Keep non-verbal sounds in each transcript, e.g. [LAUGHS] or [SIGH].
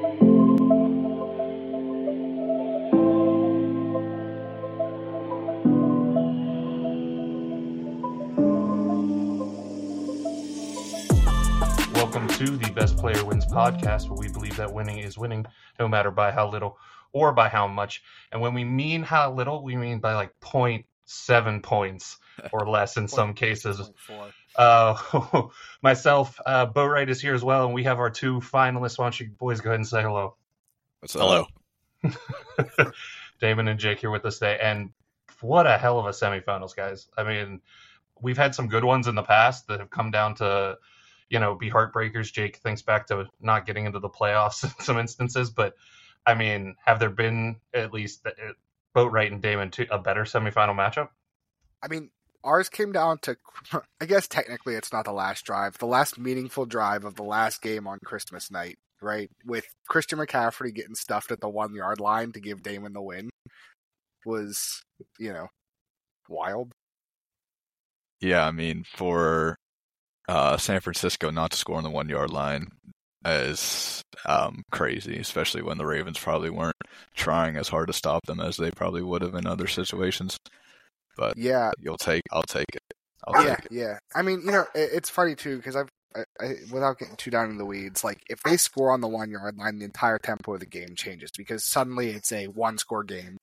Welcome to the Best Player Wins podcast, where we believe that winning is winning, no matter by how little or by how much. And when we mean how little, we mean by like 0.7 points or less in some cases. Uh, [LAUGHS] myself, uh, Boatwright is here as well, and we have our two finalists. Why don't you boys go ahead and say hello? What's? Hello. [LAUGHS] Damon and Jake here with us today, and what a hell of a semifinals, guys! I mean, we've had some good ones in the past that have come down to, you know, be heartbreakers. Jake thinks back to not getting into the playoffs [LAUGHS] in some instances, but I mean, have there been at least uh, Boatwright and Damon two, a better semifinal matchup? I mean, ours came down to, [LAUGHS] I guess technically it's not the last drive, the last meaningful drive of the last game on Christmas night, right? With Christian McCaffrey getting stuffed at the one yard line to give Damon the win was, you know, wild. Yeah, I mean, for uh, San Francisco not to score on the one yard line is um, crazy, especially when the Ravens probably weren't trying as hard to stop them as they probably would have in other situations. But Yeah, you'll take, I'll take it. I'll yeah, take it. yeah. I mean, you know, it, it's funny too because I've, I, I, without getting too down in the weeds, like if they score on the one yard line, the entire tempo of the game changes because suddenly it's a one score game.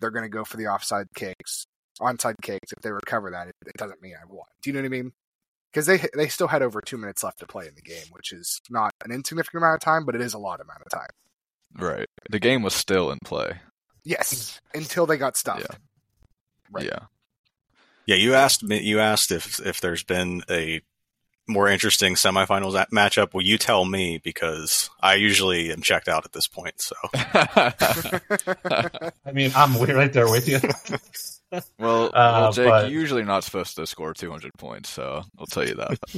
They're going to go for the offside kicks, onside kicks. If they recover that, it, it doesn't mean I won. Do you know what I mean? Because they they still had over two minutes left to play in the game, which is not an insignificant amount of time, but it is a lot amount of time. Right. The game was still in play. Yes, until they got stuffed. Yeah. Right. Yeah. Yeah, you asked me. You asked if if there's been a more interesting semifinals at- matchup. Will you tell me because I usually am checked out at this point. So [LAUGHS] I mean, I'm right there with you. [LAUGHS] well, Uh, well, Jake, but- you're usually not supposed to score 200 points, so I'll tell you that. [LAUGHS]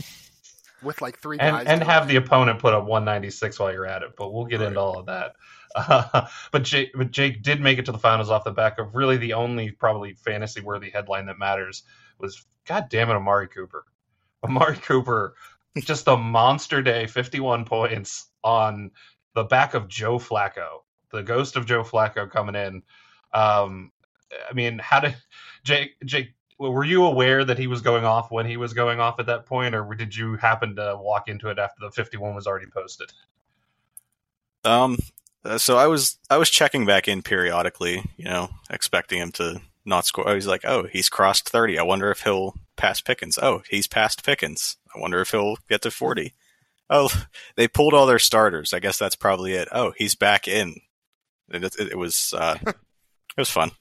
With like three guys. and and have the opponent put up 196 while you're at it. But we'll get into all of that. Uh, [LAUGHS] but Jake, but Jake did make it to the finals off the back of really the only probably fantasy worthy headline that matters was God damn it, Amari Cooper. Amari Cooper, [LAUGHS] just a monster day, 51 points on the back of Joe Flacco, the ghost of Joe Flacco coming in. Um, I mean, how did Jake? Jake, were you aware that he was going off when he was going off at that point, or did you happen to walk into it after the 51 was already posted? um, uh, so I was I was checking back in periodically. You know, expecting him to not score. I was like, oh, he's crossed thirty. I wonder if he'll pass Pickens. Oh, he's passed Pickens. I wonder if he'll get to forty. Oh, [LAUGHS] they pulled all their starters. I guess that's probably it. Oh, he's back in. And It, it, it was uh, [LAUGHS] it was fun.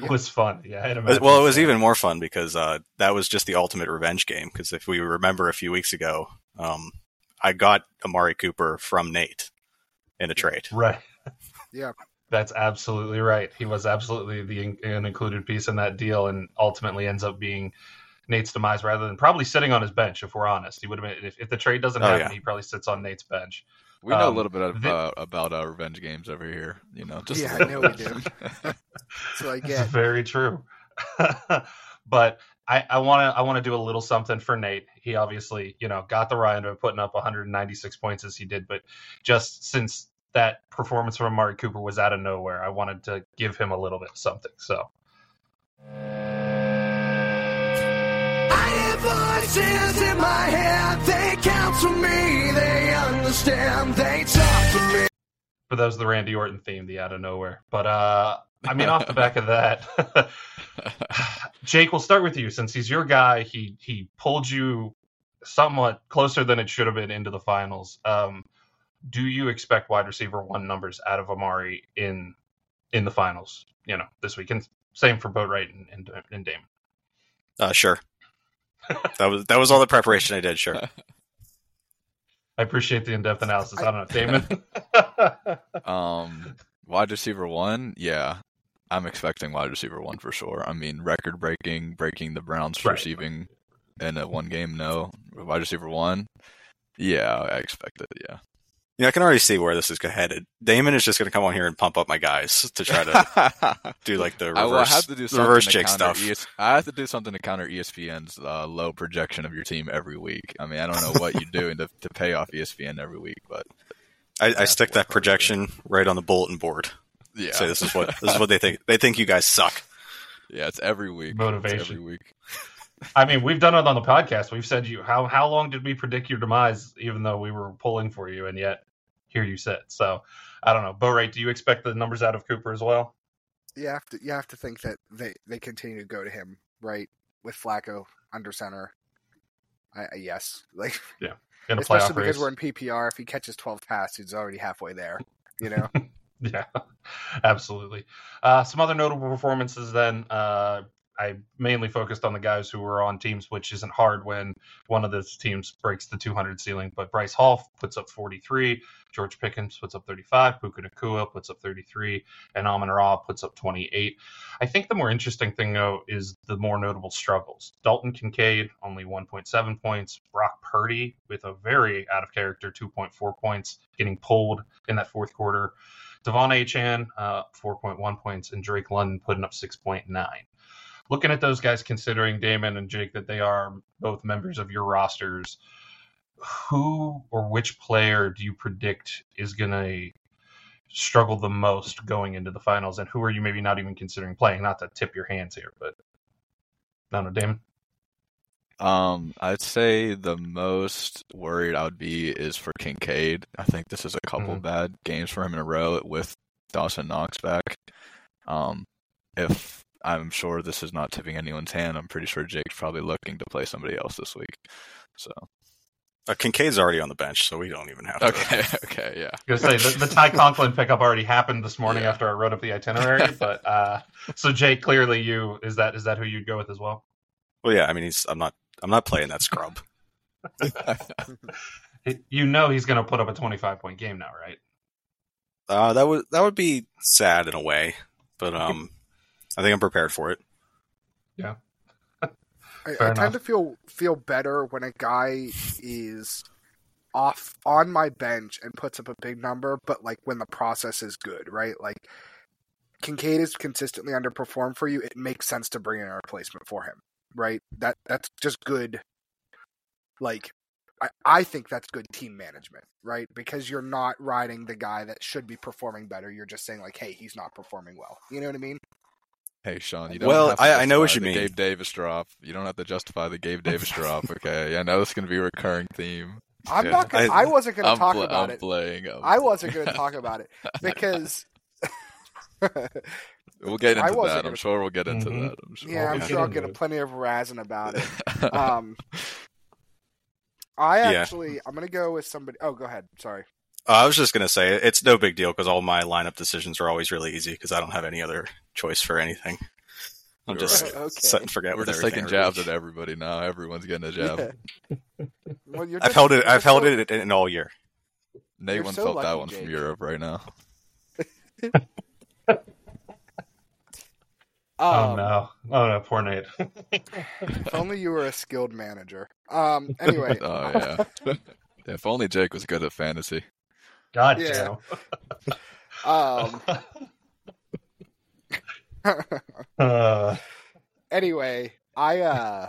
It was fun. Yeah, I'd Well, it was so. even more fun because uh, that was just the ultimate revenge game. Because if we remember a few weeks ago, um, I got Amari Cooper from Nate in a trade. right. Yeah. That's absolutely right. He was absolutely the in- an included piece in that deal, and ultimately ends up being Nate's demise rather than probably sitting on his bench. If we're honest, he would have been if, if the trade doesn't Oh, happen, yeah. he probably sits on Nate's bench. We know Um, a little bit of, thi- uh, about uh, revenge games over here, you know. Just Yeah, I know we do. [LAUGHS] So I It's [LAUGHS] get. very true. [LAUGHS] but I, I want to I want to do a little something for Nate. He obviously you know got the Ryan of putting up 196 points as he did, but just since that performance from Amari Cooper was out of nowhere, I wanted to give him a little bit of something. So I hear voices in my head. They counsel me. They understand. They talk to me. for those the Randy Orton theme, the out of nowhere. But uh, I mean, off the back of that, [LAUGHS] Jake, we'll start with you since he's your guy. He he pulled you somewhat closer than it should have been into the finals. Um, do you expect wide receiver one numbers out of Amari in in the finals? You know, this weekend. Same for Boatwright and, and, and Damon. Uh, sure. that was that was all the preparation I did. Sure. [LAUGHS] I appreciate the in-depth analysis. I don't know, Damon. [LAUGHS] Um, wide receiver one, yeah, I'm expecting wide receiver one for sure. I mean, record breaking, breaking the Browns Right. receiving in a one game. No, wide receiver one, yeah, I expect it. Yeah, Yeah, I can already see where this is headed. Damon is just going to come on here and pump up my guys to try to [LAUGHS] do like the reverse, well, I have to do something reverse to stuff. ES- I have to do something to counter ESPN's uh, low projection of your team every week. I mean, I don't know what you're [LAUGHS] doing to, to pay off ESPN every week, but I, I stick that projection right on the bulletin board. Yeah, Say this is what this is what they think. [LAUGHS] They think you guys suck. yeah, it's every week. It's Motivation. every week. I mean, we've done it on the podcast. We've said you how how long did we predict your demise, even though we were pulling for you, and yet here you sit. So I don't know. Bo, right? Do you expect the numbers out of Cooper as well? You have to you have to think that they they continue to go to him right with Flacco under center. I, I yes, [LAUGHS] like a especially because race? we're in PPR. If he catches twelve passes, he's already halfway there. You know. [LAUGHS] Yeah, [LAUGHS] absolutely. Uh, some other notable performances then. Uh, I mainly focused on the guys who were on teams, which isn't hard when one of those teams breaks the 200 ceiling. But Breece Hall puts up 43, George Pickens puts up 35, Puka Nacua puts up 33, and Amon Ra puts up 28. I think the more interesting thing, though, is the more notable struggles. Dalton Kincaid, only 1.7 points. Brock Purdy, with a very out of character 2.4 points, getting pulled in that fourth quarter. De'Von Achane, uh, 4.1 points, and Drake London putting up 6.9. Looking at those guys, considering Damon and Jake that they are both members of your rosters, who or which player do you predict is going to struggle the most going into the finals, and who are you maybe not even considering playing? Not to tip your hands here, but no, no, Damon. Um, I'd say the most worried I would be is for Kincaid. I think this is a couple Mhm. bad games for him in a row with Dawson Knox back. Um, if I'm sure this is not tipping anyone's hand, I'm pretty sure Jake's probably looking to play somebody else this week. So Uh, Kincaid's already on the bench, so we don't even have to. okay, [LAUGHS] okay, yeah. I was gonna say the, the Ty Conklin pickup already happened this morning Yeah. after I wrote up the itinerary, [LAUGHS] but uh, so Jake, clearly you is that is that who you'd go with as well? Well, yeah. I mean, he's. I'm not. I'm not playing that scrub. [LAUGHS] You know he's going to put up a 25 point game now, right? Uh, that would that would be sad in a way, but um, I think I'm prepared for it. I, I tend enough. to feel feel better when a guy is off on my bench and puts up a big number, but like when the process is good, right? Like Kincaid is consistently underperformed for you, it makes sense to bring in a replacement for him, right? That that's just good. Like I, I think that's good team management, right? Because you're not riding the guy that should be performing better. You're just saying like, hey, he's not performing well. You know what I mean? Hey Sean, you don't Well, have to I- I know what you mean. Gabe Davis drop. You don't have to justify the Gabe Davis [LAUGHS] drop. Okay, I know this is gonna be a recurring theme. I'm Yeah. not. Gonna, I, I- wasn't going to talk pla- about I'm it. playing. I'm I wasn't going to talk about it [LAUGHS] because. [LAUGHS] We'll get into that. gonna- I'm sure we'll get into Mhm. that. I'm sure. yeah, I'm Yeah. sure I'll get a plenty of razzing about it. Um, I Yeah. actually, I'm going to go with somebody. Oh, go ahead. Sorry. Uh, I was just gonna say it's no big deal because all my lineup decisions are always really easy because I don't have any other choice for anything. I'm just Okay. set and forget We're with just taking jabs week. at everybody now. Everyone's getting a jab. Yeah. [LAUGHS] Well, you're I've held it. I've just held so- it in, in all year. Nate You're so felt that lucky, one from Europe right now. [LAUGHS] oh Um, no, oh no, poor Nate. [LAUGHS] If only you were a skilled manager. Um. Anyway. Oh yeah. if only Jake was good at fantasy. God Yeah. damn. um. Uh, [LAUGHS] [LAUGHS] anyway, I uh.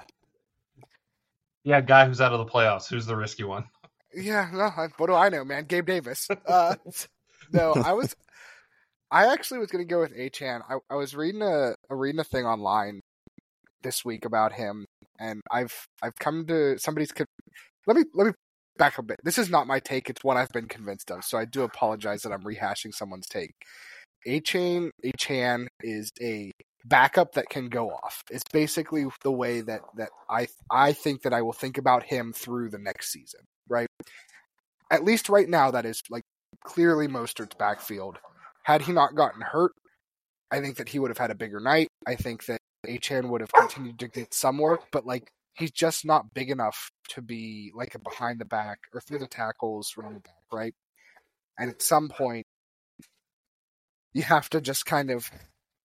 yeah, guy who's out of the playoffs. Who's the risky one? Yeah, no, what do I know, man? Gabe Davis. [LAUGHS] Uh, no, I was, I actually was going to go with Achane. I, I was reading a, a reading a thing online this week about him, and I've I've come to somebody's. Let me let me back a bit. This is not my take; it's what I've been convinced of. So I do apologize that I'm rehashing someone's take. A chain, a chan is a backup that can go off. It's basically the way that that I I think that I will think about him through the next season right? At least right now, that is like clearly Mostert's backfield. Had he not gotten hurt, I think that he would have had a bigger night. I think that Achane would have continued to get some work, but like he's just not big enough to be like a behind the back or through the tackles running back, right? And at some point, you have to just kind of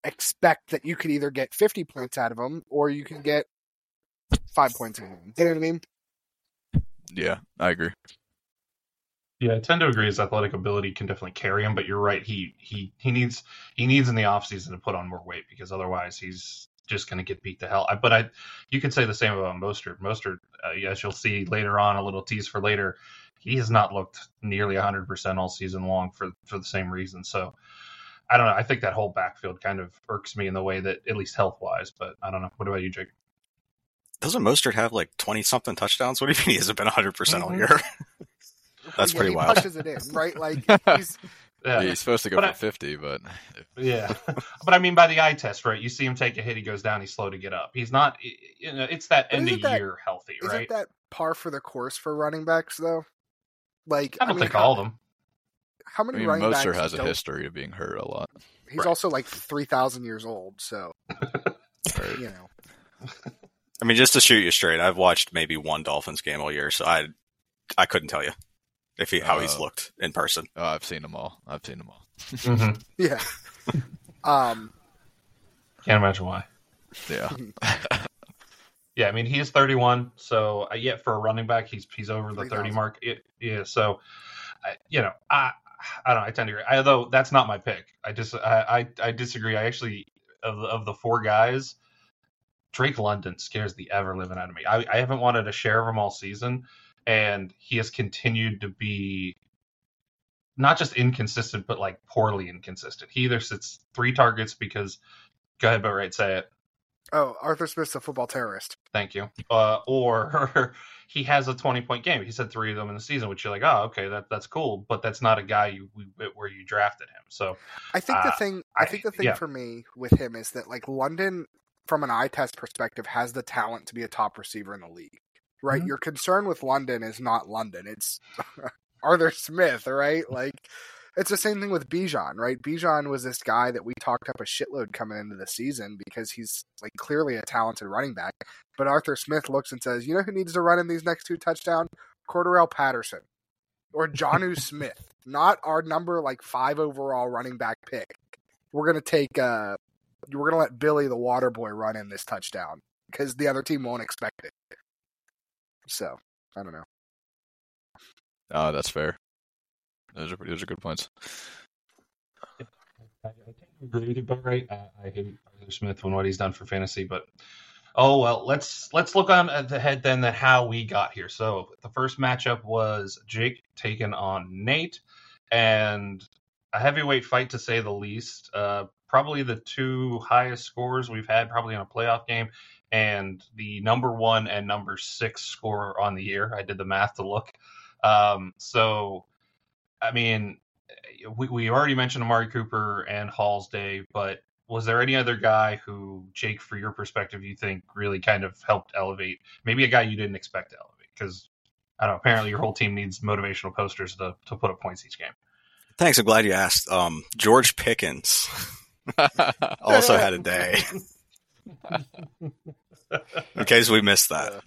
expect that you could either get 50 points out of him or you can get five points out of him. You know what I mean? Yeah, I agree. Yeah, I tend to agree. His athletic ability can definitely carry him, but you're right. He he he needs he needs in the offseason to put on more weight because otherwise he's just going to get beat to hell. I, but I, you could say the same about Mostert. Mostert, uh, as you'll see later on, a little tease for later, he has not looked nearly 100% all season long for for the same reason. So I don't know. I think that whole backfield kind of irks me in the way that, at least health wise, but I don't know. What about you, Jake? Doesn't Mostert have like 20 something touchdowns? What do you mean he hasn't been 100% all year? [LAUGHS] That's yeah, pretty he wild. Pushes it in, right? Like he's [LAUGHS] Yeah, He's supposed to go But for I- 50, but yeah. [LAUGHS] but I mean, by the eye test, right? You see him take a hit, he goes down, he's slow to get up. He's not, you know, it's that But end of that- year healthy, right? isn't right? that par for the course for running backs though? Like I don't mean, think how, all of them. How I many mean, running Mostert backs has a don't- history of being hurt a lot. He's Right. also like three thousand years old, so Right. you know. I mean, just to shoot you straight, I've watched maybe one Dolphins game all year, so I I couldn't tell you if he how he's Oh. looked in person. Oh, I've seen them all. I've seen them all. Mhm. [LAUGHS] Yeah. um. Can't imagine why. Yeah. [LAUGHS] Yeah, I mean he is 31, so uh, yet for a running back, he's he's over the 30 3,000. mark. It, yeah, so I, you know, I I don't know. I tend to agree. Although that's not my pick. I just I I, I disagree. I actually of the, of the four guys, Drake London scares the ever living out of me. I, I haven't wanted a share of him all season, and he has continued to be not just inconsistent, but like poorly inconsistent. He either sits three targets because go ahead, but right, say it. Oh, Arthur Smith's a football terrorist. Thank you. Uh, or [LAUGHS] he has a 20 point game. He said three of them in the season, which you're like, oh, okay, that that's cool. But that's not a guy you we, where you drafted him. So I think the Uh, thing. I I- think the thing yeah. for me with him is that like London, from an eye test perspective, has the talent to be a top receiver in the league. Right. Mhm. Your concern with London is not London. It's [LAUGHS] Arthur Smith. Right. Like. It's the same thing with Bijan, right? Bijan was this guy that we talked up a shitload coming into the season because he's like clearly a talented running back. But Arthur Smith looks and says, "You know who needs to run in these next two touchdowns? Cordarrelle Patterson or Jonnu [LAUGHS] Smith, not our number like five overall running back pick. We're gonna take uh, we're gonna let Billy the Water Boy run in this touchdown because the other team won't expect it. So I don't know. Oh, that's fair. Those are those are good points. I, I tend to agree with you, right, I, I hate Arthur Smith and what he's done for fantasy, but oh well. Let's let's look on at the head then at how we got here. So the first matchup was Jake taking on Nate, and a heavyweight fight to say the least. Uh, probably the two highest scores we've had probably in a playoff game, and the number one and number six scorer on the year. I did the math to look. Um, so, I mean, we, we already mentioned Amari Cooper and Hall's Day, but was there any other guy who, Jake, for your perspective, you think really kind of helped elevate? Maybe a guy you didn't expect to elevate? Because I don't know. Apparently, your whole team needs motivational posters to, to put up points each game. Thanks, I'm glad you asked. Um, George Pickens [LAUGHS] also had a day. [LAUGHS] In case we missed that.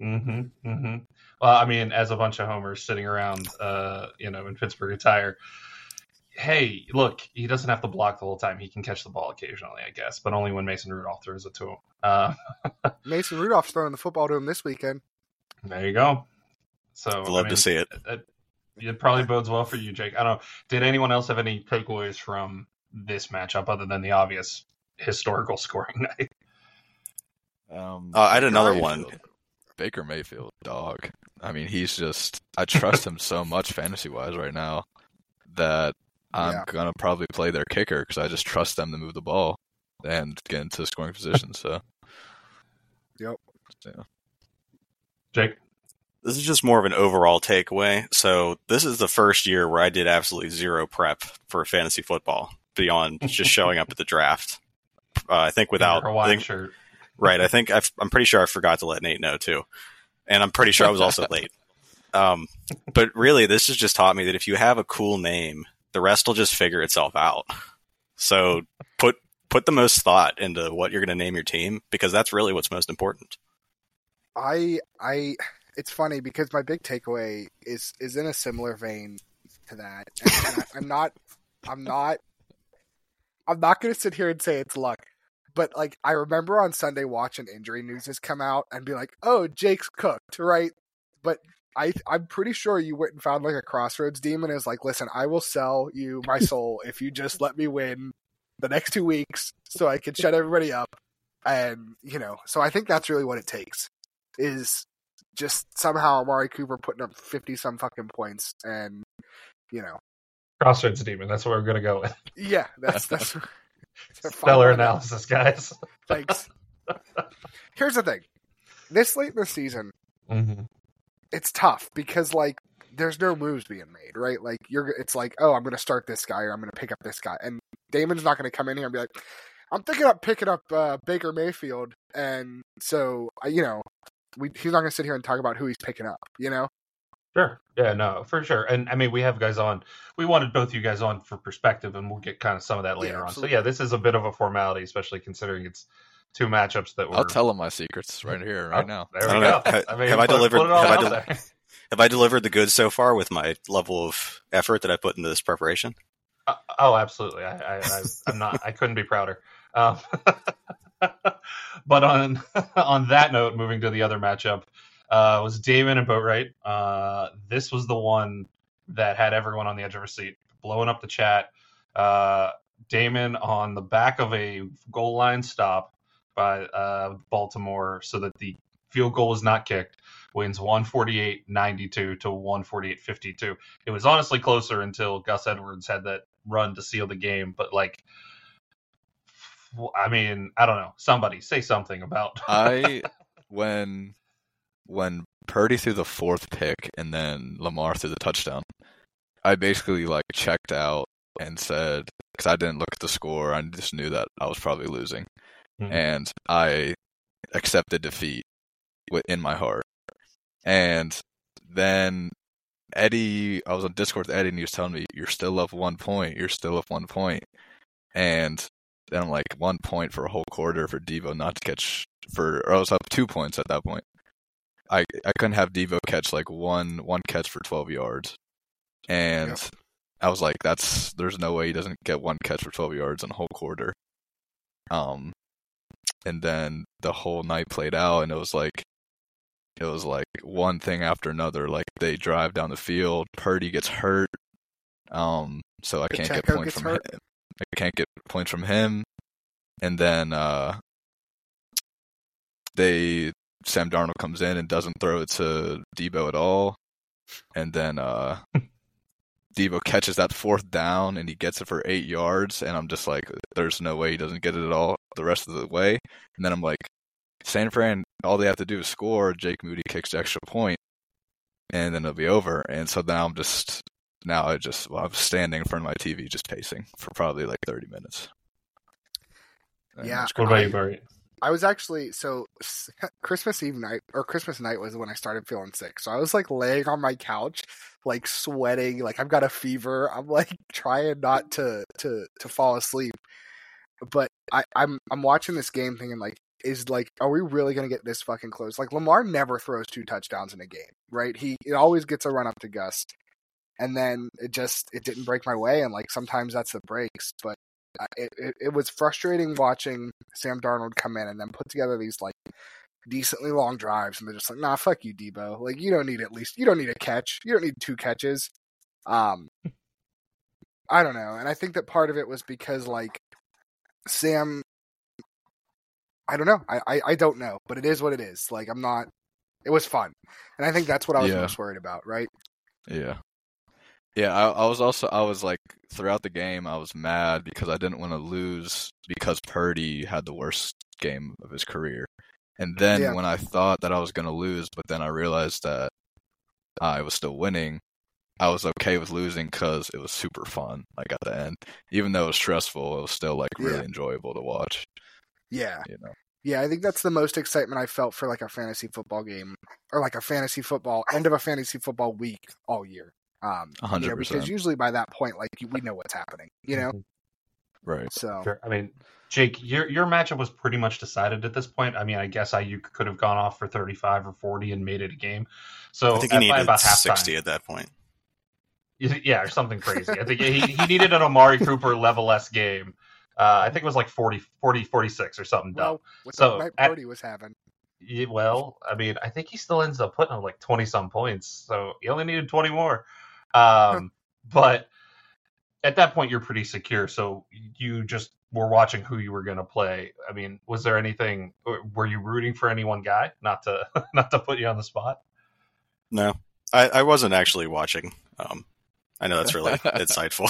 Mm-hmm. Mm-hmm. Well, I mean, as a bunch of homers sitting around, uh, you know, in Pittsburgh attire, hey, look, he doesn't have to block the whole time. He can catch the ball occasionally, I guess, but only when Mason Rudolph throws it to him. Uh, [LAUGHS] Mason Rudolph's throwing the football to him this weekend. there you go. So I'd I love mean, to see it. It, it probably bodes well for you, Jake. I don't know. Did anyone else have any takeaways from this matchup other than the obvious historical scoring [LAUGHS] night? um, Uh, I had another Baker one. Baker Mayfield, dog. I mean, he's just. I trust him so much fantasy wise right now that I'm Yeah. gonna probably play their kicker because I just trust them to move the ball and get into scoring position. So. Yep. Yeah. Jake? This is just more of an overall takeaway. So this is the first year where I did absolutely zero prep for fantasy football beyond just showing up at the draft. Uh, I think without Your I think- shirt. right. I think I've, I'm pretty sure I forgot to let Nate know too, and I'm pretty sure I was also late. Um, but really, this has just taught me that if you have a cool name, the rest will just figure itself out. So put put the most thought into what you're going to name your team because that's really what's most important. I I it's funny because my big takeaway is is in a similar vein to that. And, and I, I'm not I'm not I'm not going to sit here and say it's luck. But like I remember on Sunday watching injury news has come out and be like, "Oh, Jake's cooked," right? But I I'm pretty sure you went and found like a crossroads demon is like, "Listen, I will sell you my [LAUGHS] soul if you just let me win the next 2 weeks so I can shut everybody up." and you know, so I think that's really what it takes is just somehow Amari Cooper putting up fifty some fucking points, and you know, Crossroads Demon. That's what we're gonna go with. yeah, that's that's [LAUGHS] [LAUGHS] Stellar analysis, guys. [LAUGHS] Thanks. Here's the thing: this late in the season, hmm it's tough because like there's no moves being made, right? Like you're, it's like, oh, I'm going to start this guy or I'm going to pick up this guy, and Damon's not going to come in here and be like, I'm thinking of picking up uh, Baker Mayfield, and so you know, we, he's not going to sit here and talk about who he's picking up, you know? Sure. Yeah, no, for sure. And I mean, we have guys on. We wanted both you guys on for perspective, and we'll get kind of some of that later on. So yeah, this is a bit of a formality, especially considering it's two matchups that were. I'll tell them my secrets right here, right Oh, now. There we go. know. I mean, have I delivered- Put it all have I out del- [LAUGHS] Have I delivered the goods so far with my level of effort that I put into this preparation? Uh, oh, absolutely. I, I, I, I'm not. I couldn't be prouder. Um, [LAUGHS] but on [LAUGHS] on that note, moving to the other matchup, uh, was Damon and Boatwright. Uh, this was the one that had everyone on the edge of their seat, blowing up the chat. Uh, Damon on the back of a goal line stop by uh, Baltimore, so that the field goal was not kicked. Wins 148-92 to 148-52 it was honestly closer until Gus Edwards had that run to seal the game. But like, I mean, I don't know. Somebody say something about. I [LAUGHS] when when Purdy threw the fourth pick and then Lamar threw the touchdown, I basically like checked out and said because I didn't look at the score, I just knew that I was probably losing, Mhm. and I accepted defeat in my heart. And then Eddie, I was on Discord with Eddie, and he was telling me, "You're still up one point. You're still up one point." And then I'm like, one point for a whole quarter for Deebo not to catch for. Or I was up two points at that point. I I couldn't have Deebo catch like one one catch for 12 yards, and Yep. I was like, that's there's no way he doesn't get one catch for 12 yards in a whole quarter. Um, and then the whole night played out, and it was like it was like one thing after another. Like they drive down the field, Purdy gets hurt, um, so I can't get Pacheco points from hurt. him. I can't get points from him, and then uh, they Sam Darnold comes in and doesn't throw it to Deebo at all, and then uh, [LAUGHS] Deebo catches that fourth down and he gets it for eight yards, and I'm just like, there's no way he doesn't get it at all the rest of the way. And then I'm like, San Fran, all they have to do is score. Jake Moody kicks the extra point, and then it'll be over. And so now I'm just now I just well, I'm standing in front of my TV just pacing for probably like 30 minutes. And Yeah. it's What about you, Barry? I was actually so [LAUGHS] Christmas Eve night or Christmas night was when I started feeling sick. So I was like laying on my couch, like sweating, like I've got a fever. I'm like [LAUGHS] trying not to to to fall asleep. But I, I'm I'm watching this game thinking like, is like, are we really gonna get this fucking close? Like Lamar never throws two touchdowns in a game, right? He it always gets a run up to Gus, and then it just it didn't break my way, and like sometimes that's the breaks, but. It, it, it was frustrating watching Sam Darnold come in and then put together these like decently long drives, and they're just like, "Nah, fuck you, Deebo. Like, you don't need at least you don't need a catch. You don't need two catches." Um, I don't know, and I think that part of it was because like Sam, I don't know, I I, I don't know, but it is what it is. Like, I'm not. It was fun, and I think that's what I was Yeah. most worried about, right? Yeah. Yeah, I, I was also I was like throughout the game I was mad because I didn't want to lose because Purdy had the worst game of his career. And then Yeah. when I thought that I was going to lose, but then I realized that I was still winning, I was okay with losing cuz it was super fun like at the end. Even though it was stressful, it was still like really Yeah. enjoyable to watch, Yeah, you know. Yeah, I think that's the most excitement I felt for like a fantasy football game or like a fantasy football end of a fantasy football week all year. Um, A you know, because usually by that point, like we know what's happening, you know. Right. So Sure. I mean, Jake, your your matchup was pretty much decided at this point. I mean, I guess I you could have gone off for 35 or 40 and made it a game. So I think he needed about halftime, 60 at that point. Yeah, or something crazy. I think he, he needed an Amari Cooper level less game. Uh, I think it was like 40, 40 46 or something dumb. well, with So, the night at- Purdy was having, Yeah, well, I mean, I think he still ends up putting up like twenty some points, so he only needed twenty more. Um, but at that point, you're pretty secure, so you just were watching who you were going to play, I mean, was there anything? Were you rooting for any one guy? Not to [LAUGHS] not to put you on the spot. No, I, I wasn't actually watching. Um, I know that's really [LAUGHS] insightful.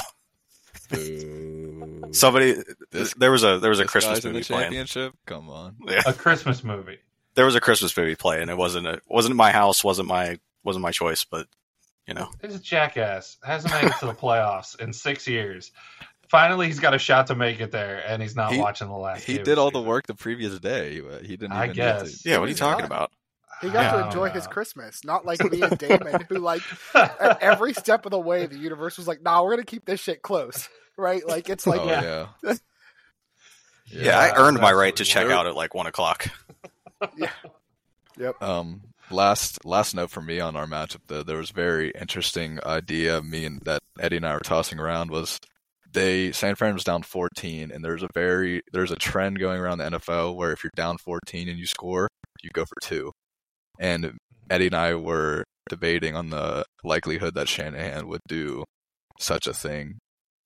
Boo. Somebody, This- there was a there was a Christmas movie the playing. championship. Come on. Yeah, A Christmas movie. there was a Christmas movie playing. It wasn't a wasn't my house. wasn't my wasn't my choice. But you know, This jackass hasn't made it to the playoffs in six years. Finally, he's got a shot to make it there, and he's not He- watching the last. He game did all the work the previous day. but He didn't. I Even get to- guess. yeah. What are you talking about? He got I to don't enjoy his. Christmas, not like me and [LAUGHS] Damon, who like at every step of the way the universe was like, "Nah, we're gonna keep this shit close." Right? Like it's like oh yeah. yeah. [LAUGHS] Yeah, I earned my right to check Where- out at like one o'clock. Yeah. Yep. Um, last last note from me on our matchup though, there was a very interesting idea me and that Eddie and I were tossing around was they San Fran was down 14 and there's a very there's a trend going around the NFL where if you're down 14 and you score, you go for two. And Eddie and I were debating on the likelihood that Shanahan would do such a thing.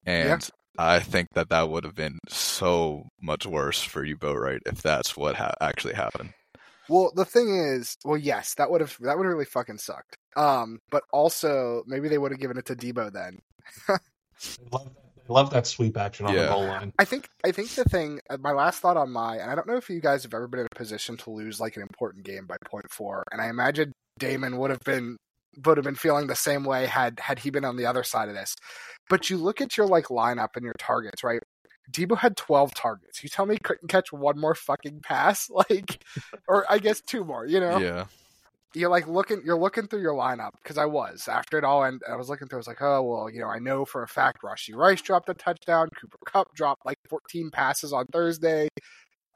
And I think that that would have been so much worse for you, Boatwright, if that's what ha- actually happened. Well, the thing is, well, yes, that would have that would have really fucking sucked. Um, but also maybe they would have given it to Deebo then. Love that, love that sweep action on Yeah. the goal line. I think I think the thing, uh, my last thought on my, and I don't know if you guys have ever been in a position to lose like an important game by point four, and I imagine Damon would have been would have been feeling the same way had had he been on the other side of this. But you look at your like lineup and your targets, right? Deebo had twelve targets. You tell me he couldn't catch one more fucking pass, [LAUGHS] like, or I guess two more. You know, Yeah. you're like looking you're looking through your lineup because I was after it all and I was looking through I was like oh well you know I know for a fact Rashee Rice dropped a touchdown Cooper Kupp dropped like 14 passes on Thursday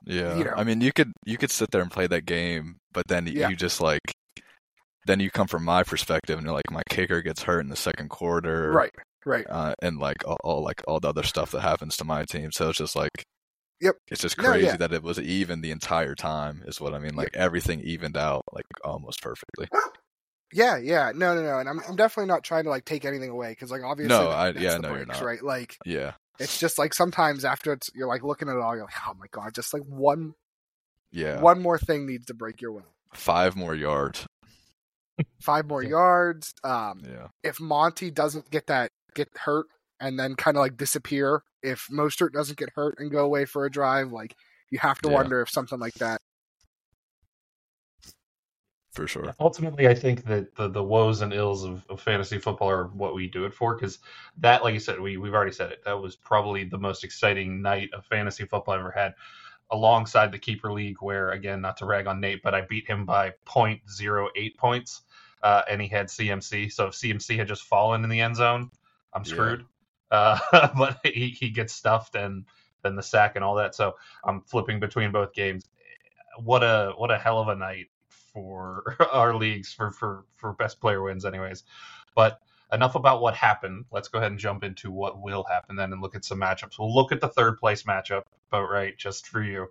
Yeah, you know. I mean, you could you could sit there and play that game, but then Yeah. you just like, then you come from my perspective, and you're like, my kicker gets hurt in the second quarter, right right Uh, and like all, all like all the other stuff that happens to my team. So it's just like, Yep. it's just No, crazy yeah. that it was even the entire time. Is what I mean. Like everything evened out like almost perfectly. yeah yeah no no no and I'm, I'm definitely not trying to like take anything away because like obviously No, I- yeah, no, you're not. right like Yeah, it's just like sometimes after it's you're like looking at it all you're like oh my god just like one yeah. one more thing needs to break your will Five more yards. five more yards um Yeah, if Monty doesn't get that get hurt and then kind of like disappear, if Mostert doesn't get hurt and go away for a drive, like you have to Yeah. wonder if something like that. for sure. Ultimately, I think that the, the woes and ills of, of fantasy football are what we do it for. Because that, like you said, we we've already said it. That was probably the most exciting night of fantasy football I ever had, alongside the keeper league, where again, not to rag on Nate, but I beat him by 0.08 points, uh, and he had CMC. So if CMC had just fallen in the end zone, I'm Yeah. screwed. Uh, [LAUGHS] but he, he gets stuffed and then the sack and all that. So I'm flipping between both games. What a what a hell of a night for [LAUGHS] our leagues for for for best player wins, anyways. But enough about what happened. Let's go ahead and jump into what will happen then and look at some matchups. We'll look at the third place matchup, Boatwright, just for you.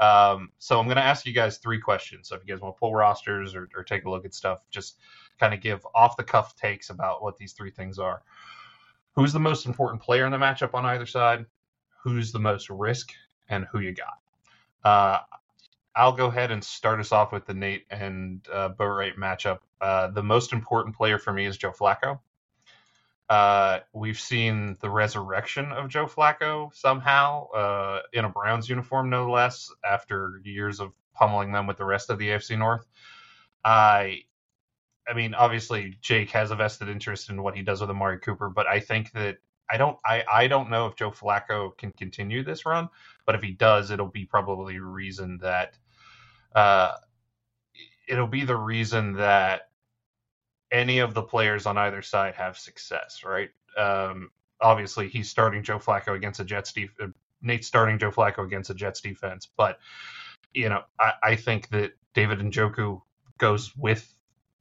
Um, so I'm going to ask you guys three questions. So if you guys want to pull rosters or, or take a look at stuff, just kind of give off the cuff takes about what these three things are. Who's the most important player in the matchup on either side? Who's the most risk? And who you got? Uh, I'll go ahead and start us off with the Nate and uh, Boatwright matchup. Uh, the most important player for me is Joe Flacco. Uh, we've seen the resurrection of Joe Flacco somehow uh, in a Browns uniform, no less, after years of pummeling them with the rest of the AFC North. I, I mean, obviously Jake has a vested interest in what he does with Amari Cooper, but I think that I don't, I, I don't know if Joe Flacco can continue this run, but if he does, it'll be probably a reason that, uh, it'll be the reason that any of the players on either side have success, right? Um, obviously, he's starting Joe Flacco against a Jets def- uh, Nate's starting Joe Flacco against a Jets defense, but you know, I, I think that David and Njoku goes with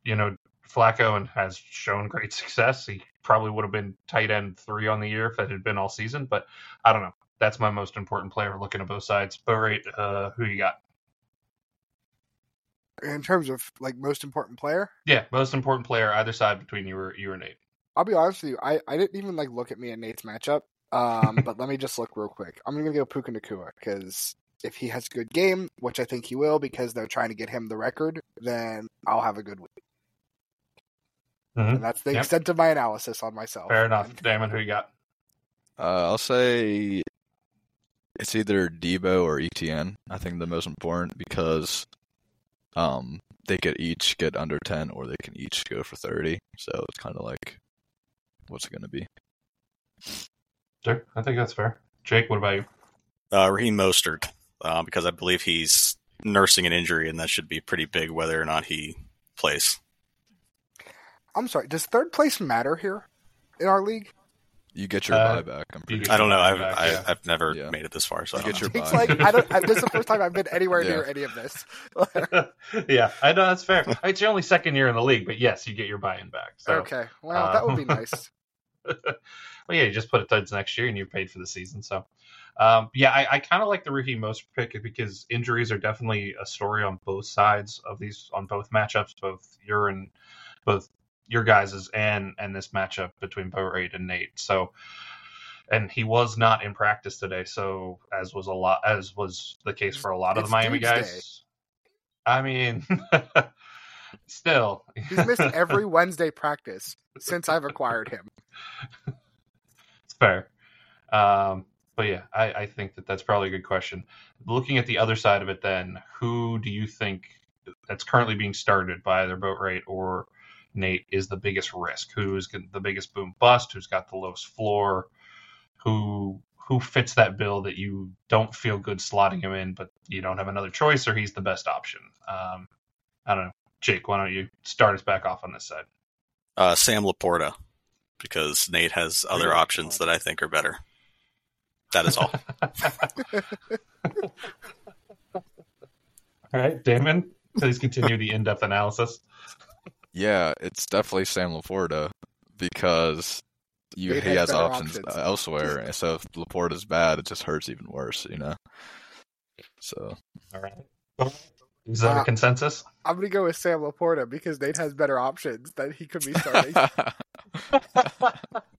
you know Flacco and has shown great success. He probably would have been tight end three on the year if it had been all season, but I don't know. That's my most important player looking at both sides. But right, uh, who you got? In terms of like most important player, Yeah, most important player either side between you or you or Nate. I'll be honest with you, I, I didn't even like look at me and Nate's matchup. Um, [LAUGHS] but let me just look real quick. I'm gonna go Puka Nacua because if he has a good game, which I think he will, because they're trying to get him the record, then I'll have a good week. Mhm. And that's the Yep. extent of my analysis on myself. Fair enough. Damon, who you got? Uh, I'll say it's either Deebo or ETN. I think the most important because um they could each get under ten or they can each go for thirty. So it's kind of like what's it going to be? Sure, I think that's fair. Jake, what about you? Uh, Raheem Mostert, uh, because I believe he's nursing an injury, and that should be pretty big whether or not he plays. I'm sorry. Does third place matter here in our league? You get your Uh, buyback. I'm pretty sure. I don't know. I've Back, I, yeah. I've never Yeah. made it this far, so I You don't get know. your It's like I don't. I, this is the first time I've been anywhere Yeah. near any of this. [LAUGHS] yeah, I know that's fair. It's your only second year in the league, but yes, you get your buy-in back. So, okay. Well, that would be uh, nice. [LAUGHS] well, yeah, you just put it towards next year, and you're paid for the season. So, um, yeah, I, I kind of like the Raheem Most pick because injuries are definitely a story on both sides of these, on both matchups, both your and both your guys's and and this matchup between Boatwright and Nate. So, and he was not in practice today, so as was a lot as was the case for a lot of It's the Miami Doomsday. guys. I mean, [LAUGHS] still, He's missed [LAUGHS] every Wednesday practice since I've acquired him. It's fair. Um, but yeah, I, I think that that's probably a good question. Looking at the other side of it, then, who do you think that's currently being started by either Boatwright or Nate is the biggest risk? Who's the biggest boom bust? Who's got the lowest floor? Who who fits that bill that you don't feel good slotting him in, but you don't have another choice, or he's the best option? Um, I don't know. Jake, why don't you start us back off on this side? Uh, Sam Laporta, because Nate has other Really? options that I think are better. That is all. [LAUGHS] All right, Damon, please continue the in-depth analysis. Yeah, it's definitely Sam Laporta because you, he has has options, options. elsewhere, and so if Laporta's bad, it just hurts even worse, you know. So All right. Is that a Uh, consensus? I'm gonna go with Sam Laporta because Nate has better options that he could be starting. [LAUGHS] [LAUGHS] [LAUGHS]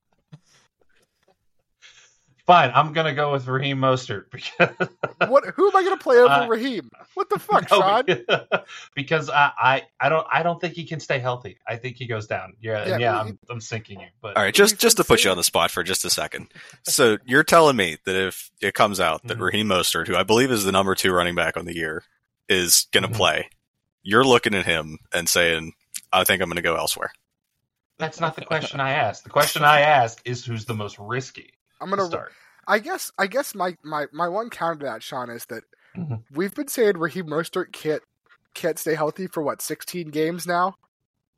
Fine, I'm gonna go with Raheem Mostert because [LAUGHS] what? Who am I gonna play over Uh, Raheem? What the fuck, [LAUGHS] No, Sean? because- [LAUGHS] because I, I I don't I don't think he can stay healthy. I think he goes down. Yeah, Yeah, yeah, yeah well, I'm, I'm sinking you. But All right, just just to put you on the spot for just a second. So you're telling me that if it comes out that Mhm. Raheem Mostert, who I believe is the number two running back on the year, is going to Mhm. play, you're looking at him and saying, "I think I'm going to go elsewhere." that's not the question I asked. The question I asked is who's the most risky I'm gonna. start. I guess. I guess my my my one counter to that, Sean, is that Mhm. we've been saying Raheem Mostert can't can't stay healthy for what 16 games now,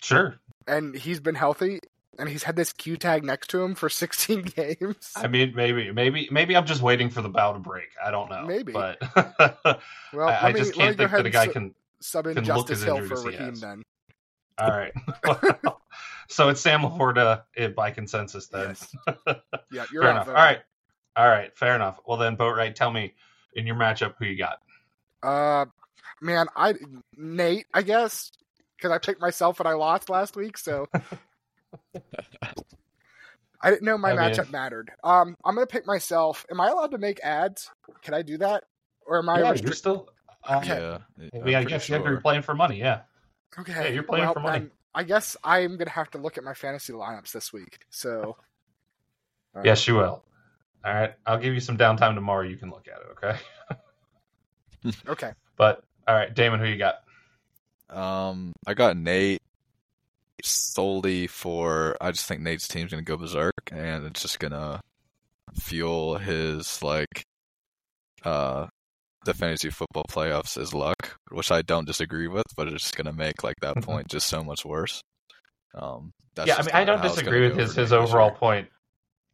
Sure. and he's been healthy, and he's had this Q tag next to him for [LAUGHS] 16 games. I mean, maybe, maybe, maybe I'm just waiting for the bow to break. I don't know. Maybe. but [LAUGHS] well, I, I me, just can't think that a guy su- can. sub in can look Justice Hill for Raheem then. All right. [LAUGHS] so it's Sam Laporta eh, by consensus then. Yes. [LAUGHS] Yeah, you're fair out enough. there. All right. All right. Fair enough. Well then, Boatwright. Tell me in your matchup who you got. Uh, man, I Nate, I guess, because I picked myself and I lost last week, so [LAUGHS] I didn't know my I mean- matchup mattered. Um, I'm gonna pick myself. Am I allowed to make ads? Can I do that, or am I? yeah, restri- you're still. Uh, Okay. yeah, I I'm mean, I pretty guess yeah, sure. you're playing for money. Yeah. okay, yeah, you're playing well, for money. Then I guess I'm gonna have to look at my fantasy lineups this week. So, uh, Yes, you will. All right. I'll give you some downtime tomorrow. You can look at it. Okay. [LAUGHS] okay. But all right, Damon, who you got? Um, I got Nate solely for I just think Nate's team's gonna go berserk, and it's just gonna fuel his like uh the fantasy football playoffs is luck, which I don't disagree with, but it's just gonna make like that Mhm. point just so much worse. Um, that's yeah, I mean, I don't disagree with his his overall year. point.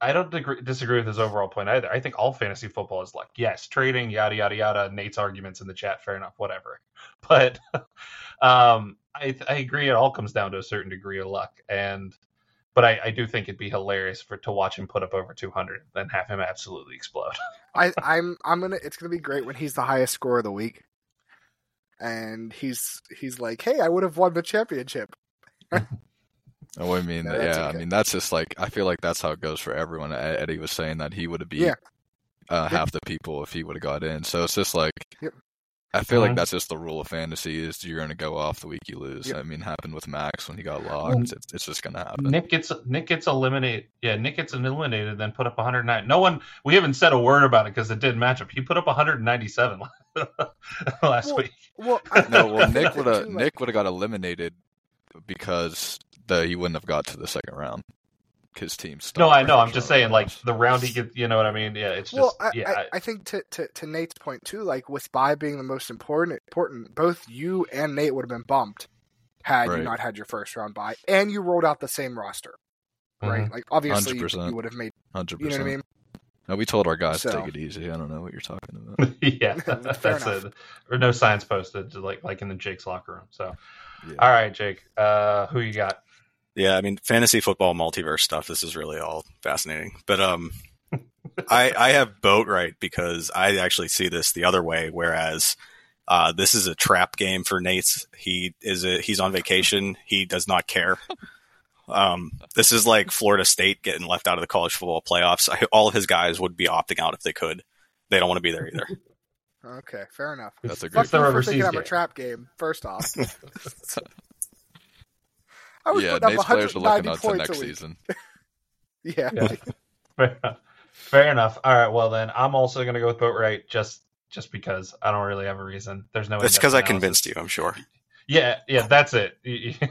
I don't agree, disagree with his overall point either. I think all fantasy football is luck. Yes, trading, yada yada yada. Nate's arguments in the chat, fair enough, whatever. [LAUGHS] But [LAUGHS] um, I I agree. It all comes down to a certain degree of luck, and but I, I do think it'd be hilarious for to watch him put up over 200 and have him absolutely explode. [LAUGHS] I, I'm I'm gonna. It's gonna be great when he's the highest score of the week, and he's he's like, "Hey, I would have won the championship." Oh, I mean, [LAUGHS] No, yeah, that's I mean that's just like I feel like that's how it goes for everyone. Eddie was saying that he would have beat Yeah. uh, Yep. half the people if he would have got in. So it's just like Yep. I feel like uh-huh. that's just the rule of fantasy is you're going to go off the week you lose. Yep. I mean, happened with Max when he got locked. Um, it's, it's just going to happen. Nick gets Nick gets eliminated. Yeah, Nick gets eliminated, then put up 109. No one. We haven't said a word about it because it didn't match up. He put up 197 [LAUGHS] last Well, week. Well, [LAUGHS] I, No, well, Nick would have Nick would have got eliminated because the he wouldn't have got to the second round. His team. stuck No, I know. I'm just saying, like the round he gets. You know what I mean? Yeah, it's just. well, I, yeah, I, I think to, to, to Nate's point too, like with Spy being the most important, important, both you and Nate would have been bumped had you not had your first round bye, and you rolled out the same roster, right? Mhm. Like obviously you, 100%. you would have made, hundred you know what I mean? No, we told our guys to take it easy. I don't know what you're talking about. [LAUGHS] yeah, [LAUGHS] Fair [LAUGHS] that's enough. it. Or no signs posted, like like in the Jake's locker room. So, Yeah. all right, Jake, uh, who you got? Yeah, I mean, fantasy football multiverse stuff. This is really all fascinating. But um, [LAUGHS] I I have Boatwright because I actually see this the other way. Whereas uh, this is a trap game for Nate's. He is a, he's on vacation. He does not care. Um, this is like Florida State getting left out of the college football playoffs. I, all of his guys would be opting out if they could. They don't want to be there either. [LAUGHS] Okay, fair enough. That's a It's great. Fuck their you for overseas thinking I'm a trap game. First off, [LAUGHS] I was yeah, putting up Nate's players are looking out to next season. [LAUGHS] Yeah. Yeah. Fair enough. Fair enough. All right. Well, then I'm also going to go with Boatwright, just just because I don't really have a reason. There's no. It's because I convinced you. I'm sure. Yeah, yeah, that's it. [LAUGHS]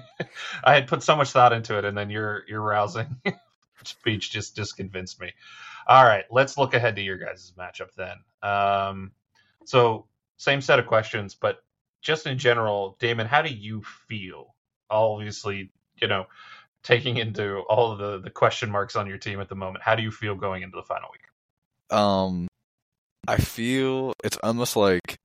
I had put so much thought into it, and then your your rousing [LAUGHS] speech just just convinced me. All right, let's look ahead to your guys' matchup then. Um, so same set of questions, but just in general, Damon, how do you feel? Obviously, you know, taking into all the the question marks on your team at the moment, how do you feel going into the final week? Um, I feel it's almost like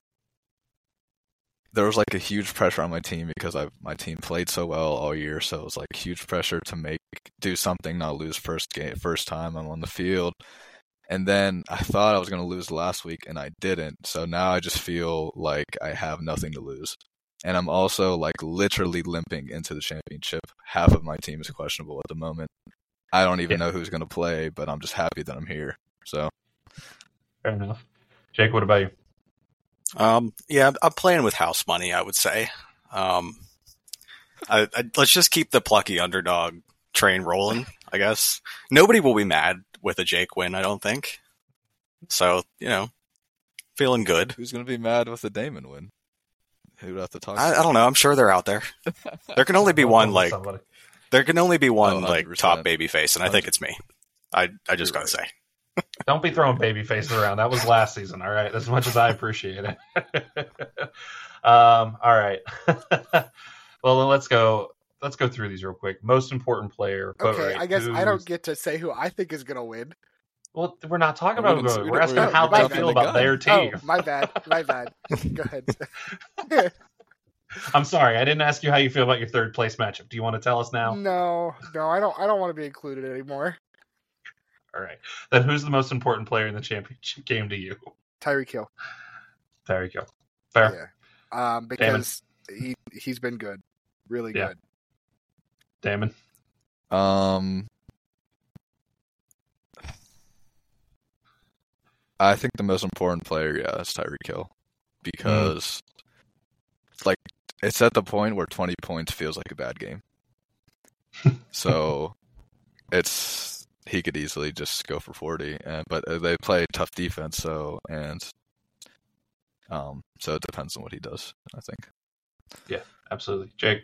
there was like a huge pressure on my team because I my team played so well all year, so it was like huge pressure to make do something, not lose first game first time I'm on the field. And then I thought I was going to lose last week, and I didn't. So now I just feel like I have nothing to lose. And I'm also like literally limping into the championship. Half of my team is questionable at the moment. I don't even Yeah. know who's going to play, but I'm just happy that I'm here. So Fair enough. Jake, what about you? Um, yeah, I'm- I'm playing with house money. I would say. Um, I, I, let's just keep the plucky underdog train rolling. I guess nobody will be mad with a Jake win. I don't think. So you know, feeling good. Who's going to be mad with a Damon win? Who would have to talk? I, to? I don't know. I'm sure they're out there. [LAUGHS] There can only be one like Somebody. there can only be one Oh, like top baby face, and I think it's me. I I just gotta say. [LAUGHS] Don't be throwing baby faces around. That was last season, all right? As much as I appreciate it. [LAUGHS] um, all right. well, then let's go. Let's go through these real quick. Most important player. Okay, rate, I guess I don't get to say who I think is going to win. Well, we're not talking about. didn't- We're, we we're asking how didn't they feel about gun. their team. Oh, my bad. My bad. [LAUGHS] Go ahead. I'm sorry, I didn't ask you how you feel about your third place matchup. Do you want to tell us now? No, no, I don't. I don't want to be included anymore. All right. Then who's the most important player in the championship game to you? Tyreek Hill. There you go. Fair. Yeah. Um, because he he's been good, really Yeah. good. Damon. Um, I think the most important player, yeah, is Tyreek Hill, because like it's at the point where 20 points feels like a bad game. [LAUGHS] so it's he could easily just go for 40, and but uh, they play tough defense, so and um, so it depends on what he does. I think. Yeah absolutely. Jake.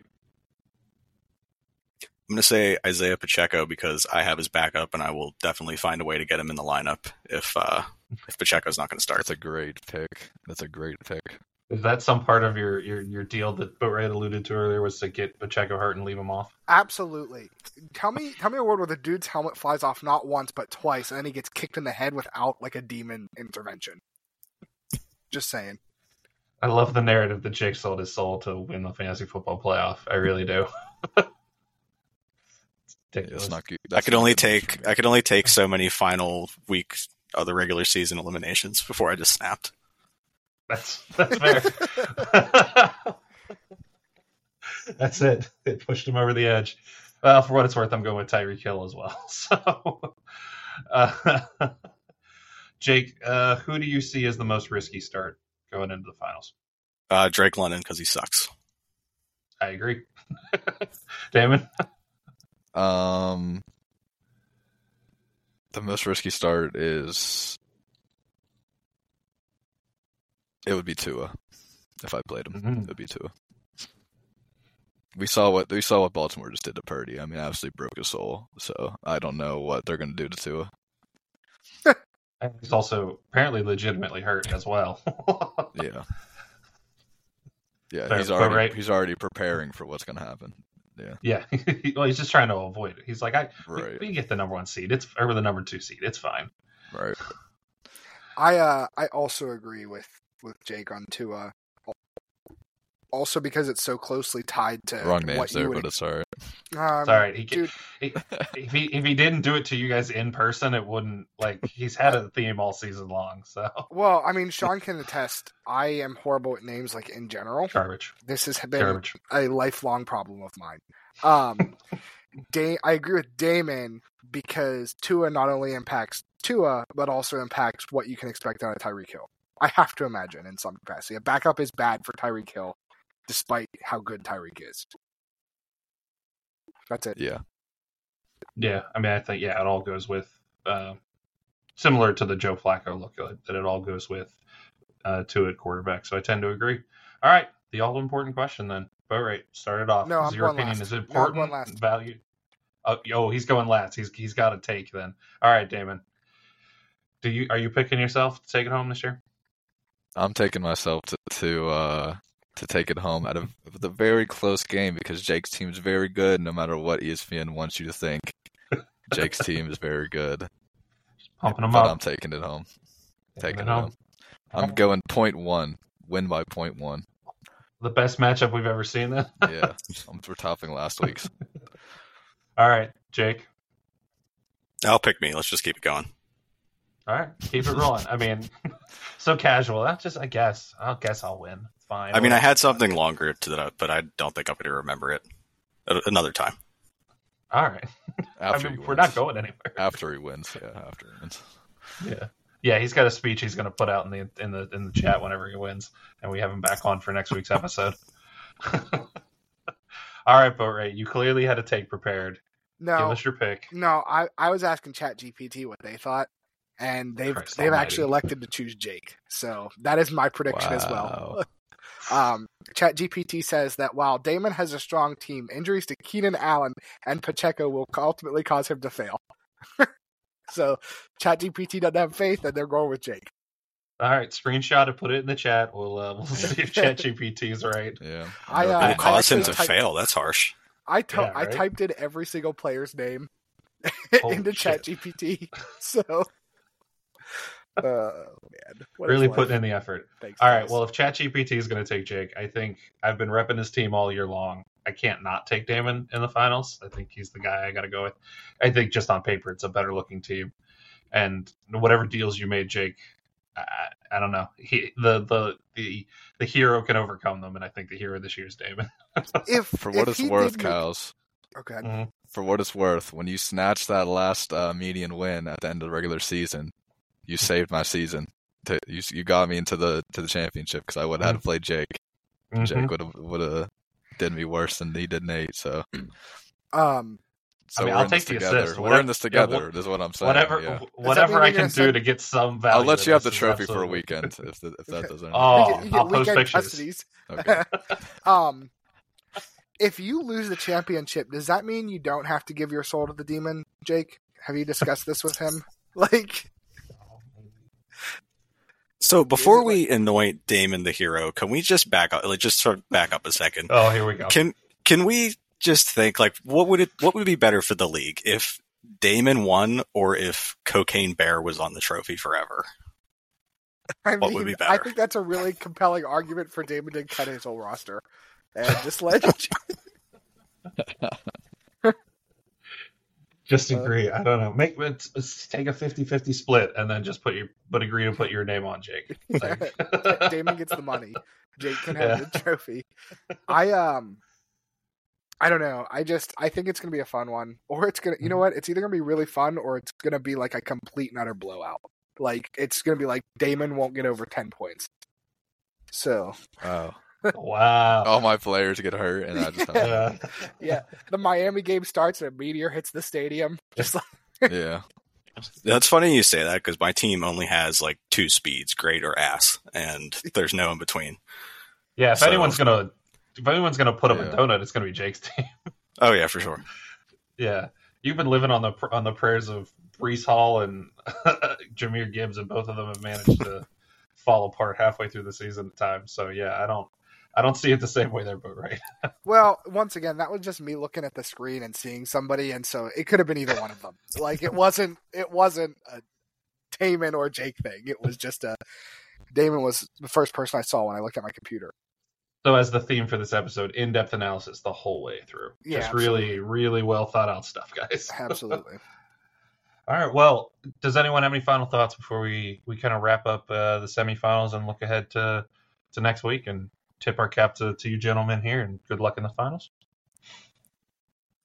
I'm gonna say Isaiah Pacheco because I have his backup, and I will definitely find a way to get him in the lineup if uh, if Pacheco's not gonna start. That's a great pick. That's a great pick. Is that some part of your your, your deal that Boatwright alluded to earlier was to get Pacheco hurt and leave him off? Absolutely. Tell me, tell me a word where the dude's helmet flies off not once but twice, and then he gets kicked in the head without like a demon intervention. Just saying. I love the narrative that Jake sold his soul to win the fantasy football playoff. I really do. [LAUGHS] It's ridiculous. It's not good. I could only good take. I could only take so many final week of the regular season eliminations before I just snapped. That's that's fair. [LAUGHS] that's it. It pushed him over the edge. Well, for what it's worth, I'm going with Tyreek Hill as well. [LAUGHS] So, uh, [LAUGHS] Jake, uh, who do you see as the most risky start going into the finals? Uh, Drake London because he sucks. I agree. Damon? Um, the most risky start is it would be Tua if I played him. Mhm. It would be Tua. We saw what we saw what Baltimore just did to Purdy. I mean, I absolutely broke his soul. So I don't know what they're going to do to Tua. [LAUGHS] He's also apparently legitimately hurt as well. [LAUGHS] Yeah, yeah. He's already right- he's already preparing for what's going to happen. Yeah, yeah. [LAUGHS] well, he's just trying to avoid it. He's like, I we- right, we, can get the number one seed. It's or the number two seed. It's fine. right. I uh I also agree with with Jake on Tua. Also because it's so closely tied to Wrong what names you there, would but it's alright. um, It's all right. He, dude. he, if he if he didn't do it to you guys in person, it wouldn't like he's had a theme all season long. So Well, I mean, Sean can attest. I am horrible at names, like in general. garbage, This has been garbage. a lifelong problem of mine. Um, [LAUGHS] da- I agree with Damon because Tua not only impacts Tua, but also impacts what you can expect out of Tyreek Hill. I have to imagine in some capacity. A backup is bad for Tyreek Hill, despite how good Tyreek is. That's it. Yeah, Yeah, I mean, I think yeah, it all goes with uh, similar to the Joe Flacco look uh, that it all goes with uh, to at quarterback. So I tend to agree. All right, the all important question then. Boatwright, start it off. No, is I'm your going opinion last. is No, it I'm important going last. value? Oh, oh, he's going last. He's he's got a take then. All right, Damon. Do you are you picking yourself to take it home this year? I'm taking myself to to uh to take it home out of the very close game because Jake's team is very good. No matter what ESPN wants you to think, Jake's team is very good. Pumping him but up. I'm taking it home. Taking it home. home. I'm going point one. Win by point one. The best matchup we've ever seen. Then. Yeah, [LAUGHS] I'm, we're topping last week's. All right, Jake. I'll pick me. Let's just keep it going. All right, keep it rolling. I mean, [LAUGHS] so casual. That's just I guess. I guess I'll win. Fine. I mean, I had something longer to that, but I don't think I'm going to remember it another time. All right. [LAUGHS] After I mean, he we're not going anywhere. After he wins, yeah, after he wins. Yeah. Yeah, he's got a speech he's going to put out in the in the in the chat whenever he wins, and we have him back on for next week's episode. [LAUGHS] All right, Boatwright, you clearly had a take prepared. No, give us your pick. no. I, I was asking Chat GPT what they thought, and they've Christ they've almighty. actually elected to choose Jake. So that is my prediction as well. [LAUGHS] Wow. Um, Chat GPT says that while Damon has a strong team, injuries to Keenan Allen and Pacheco will ultimately cause him to fail. [LAUGHS] so Chat GPT doesn't have faith, and they're going with Jake. All right, screenshot it, put it in the chat. We'll uh, we'll see if [LAUGHS] ChatGPT is right. Yeah. I, uh, It will opinion. I cause him to typed- fail. That's harsh. I to- Yeah, I typed in every single player's name [LAUGHS] into shit. Chat GPT. So, uh, [LAUGHS] man, what is Really putting in the effort. Thanks, All right, guys. well, if ChatGPT is going to take Jake, I think I've been repping his team all year long. I can't not take Damon in the finals. I think he's the guy I got to go with. I think just on paper, it's a better looking team. And whatever deals you made, Jake, I, I don't know. He, the the the the hero can overcome them, and I think the hero this year is Damon. [LAUGHS] if For what if it's he worth, did make- cows. Okay. For what it's worth, when you snatched that last uh, median win at the end of the regular season, you saved my season. To, you you got me into the to the championship because I would have had to play Jake. Mhm. Jake would have would have did me worse than he did Nate. So Um, so mean, we're I'll in this take the together. assist. We're Whatever- in this yeah, together. wha- is what I'm saying. Whatever yeah. whatever I can do send- to get some value. I'll let you have the this is trophy for a weekend [LAUGHS] if the, if that doesn't. Oh, you get, you get I'll post weekend pictures. Okay. [LAUGHS] um, if you lose the championship, does that mean you don't have to give your soul to the demon, Jake? Have you discussed this with him? [LAUGHS] Like, So before it like- we anoint Damon the hero, can we just back up? Like, just sort of back up a second. Oh, here we go. Can can we just think like what would it what would be better for the league if Damon won or if Cocaine Bear was on the trophy forever? I What mean, would be better? I think that's a really compelling argument for Damon to cut his whole roster and just let. [LAUGHS] [LAUGHS] Just Uh, agree. I don't know. Make let's, let's take a 50-50 split and then just put your but agree to put your name on Jake. [LAUGHS] Like- [LAUGHS] Damon gets the money. Jake can have Yeah. the trophy. I um, I don't know. I just I think it's gonna be a fun one, or it's gonna. You know what? It's either gonna be really fun, or it's gonna be like a complete and utter blowout. Like it's gonna be like Damon won't get over ten points. So Wow. Wow. All my players get hurt, and I just. Yeah. [LAUGHS] yeah, the Miami game starts and a meteor hits the stadium. [LAUGHS] Just like yeah. That's funny you say that because my team only has like two speeds, great or ass, and there's no in between. Yeah, if So- anyone's gonna if anyone's gonna put up a donut, it's gonna be Jake's team. [LAUGHS] Oh yeah, for sure. yeah, you've been living on the on the prayers of Breece Hall and Jahmyr Gibbs, and both of them have managed to fall apart halfway through the season at times. So yeah, I don't I don't see it the same way there, but right. [LAUGHS] Well, once again, that was just me looking at the screen and seeing somebody, and so it could have been either one of them. Like it wasn't, it wasn't a Damon or Jake thing. It was just a Damon was the first person I saw when I looked at my computer. So as the theme for this episode, in depth analysis the whole way through. Yeah, Just really, really well thought out stuff, guys. [LAUGHS] Absolutely. All right. Well, does anyone have any final thoughts before we we kind of wrap up uh, the semifinals and look ahead to to next week and tip our cap to, to you gentlemen here and good luck in the finals.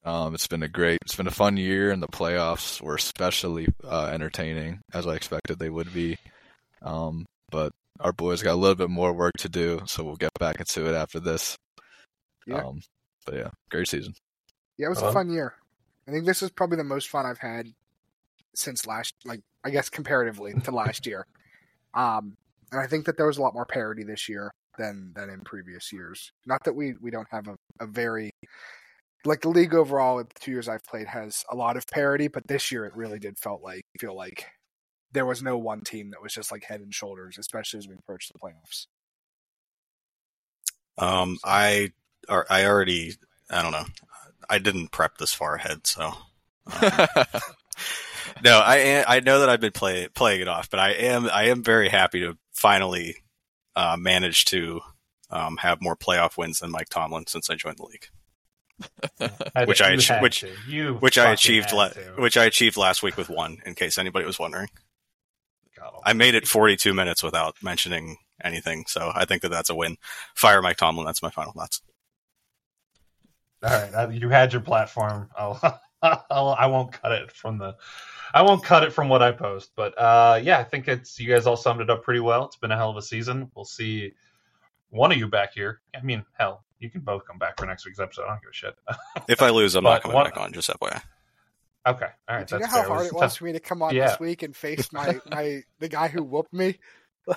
Um, it's been a great, it's been a fun year, and the playoffs were especially uh, entertaining, as I expected they would be. Um, but our boys got a little bit more work to do, so we'll get back into it after this. Yeah. Um, but yeah, great season. Yeah, it was Uh-huh. a fun year. I think this is probably the most fun I've had since last, like I guess comparatively to last [LAUGHS] year. Um, and I think that there was a lot more parity this year than than in previous years. Not that we we don't have a, a very like the league overall. The two years I've played has a lot of parity, but this year it really did felt like feel like there was no one team that was just like head and shoulders, especially as we approach the playoffs. Um, I or I already I don't know. I didn't prep this far ahead, so um, [LAUGHS] no. I am- I know that I've been play, playing it off, but I am I am very happy to finally uh, manage to um, have more playoff wins than Mike Tomlin since I joined the league, Which [LAUGHS] I which- you which I achieved la- which I achieved last week with one. In case anybody was wondering, I made it 42 minutes without mentioning anything, so I think that that's a win. Fire Mike Tomlin. That's my final thoughts. All right, uh, you had your platform. I'll, [LAUGHS] I'll I won't cut it from the I won't cut it from what I post. But uh, yeah, I think it's you guys all summed it up pretty well. It's been a hell of a season. We'll see one of you back here. I mean, hell, you can both come back for next week's episode. I don't give a shit. [LAUGHS] If I lose, I'm But not coming one- back on. Just FYI. okay, all right. Do you know how fair. hard it was was for me to come on Yeah. this week and face my, [LAUGHS] my the guy who whooped me? [LAUGHS]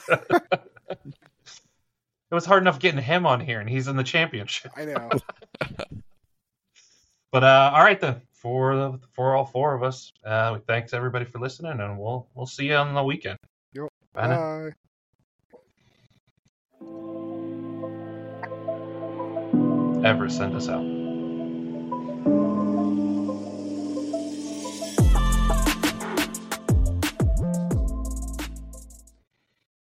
It was hard enough getting him on here, and he's in the championship. I know. But uh, all right then, for the for all four of us, uh, thanks everybody for listening, and we'll we'll see you on the weekend. Yep. Bye. Uh, Ever send us out.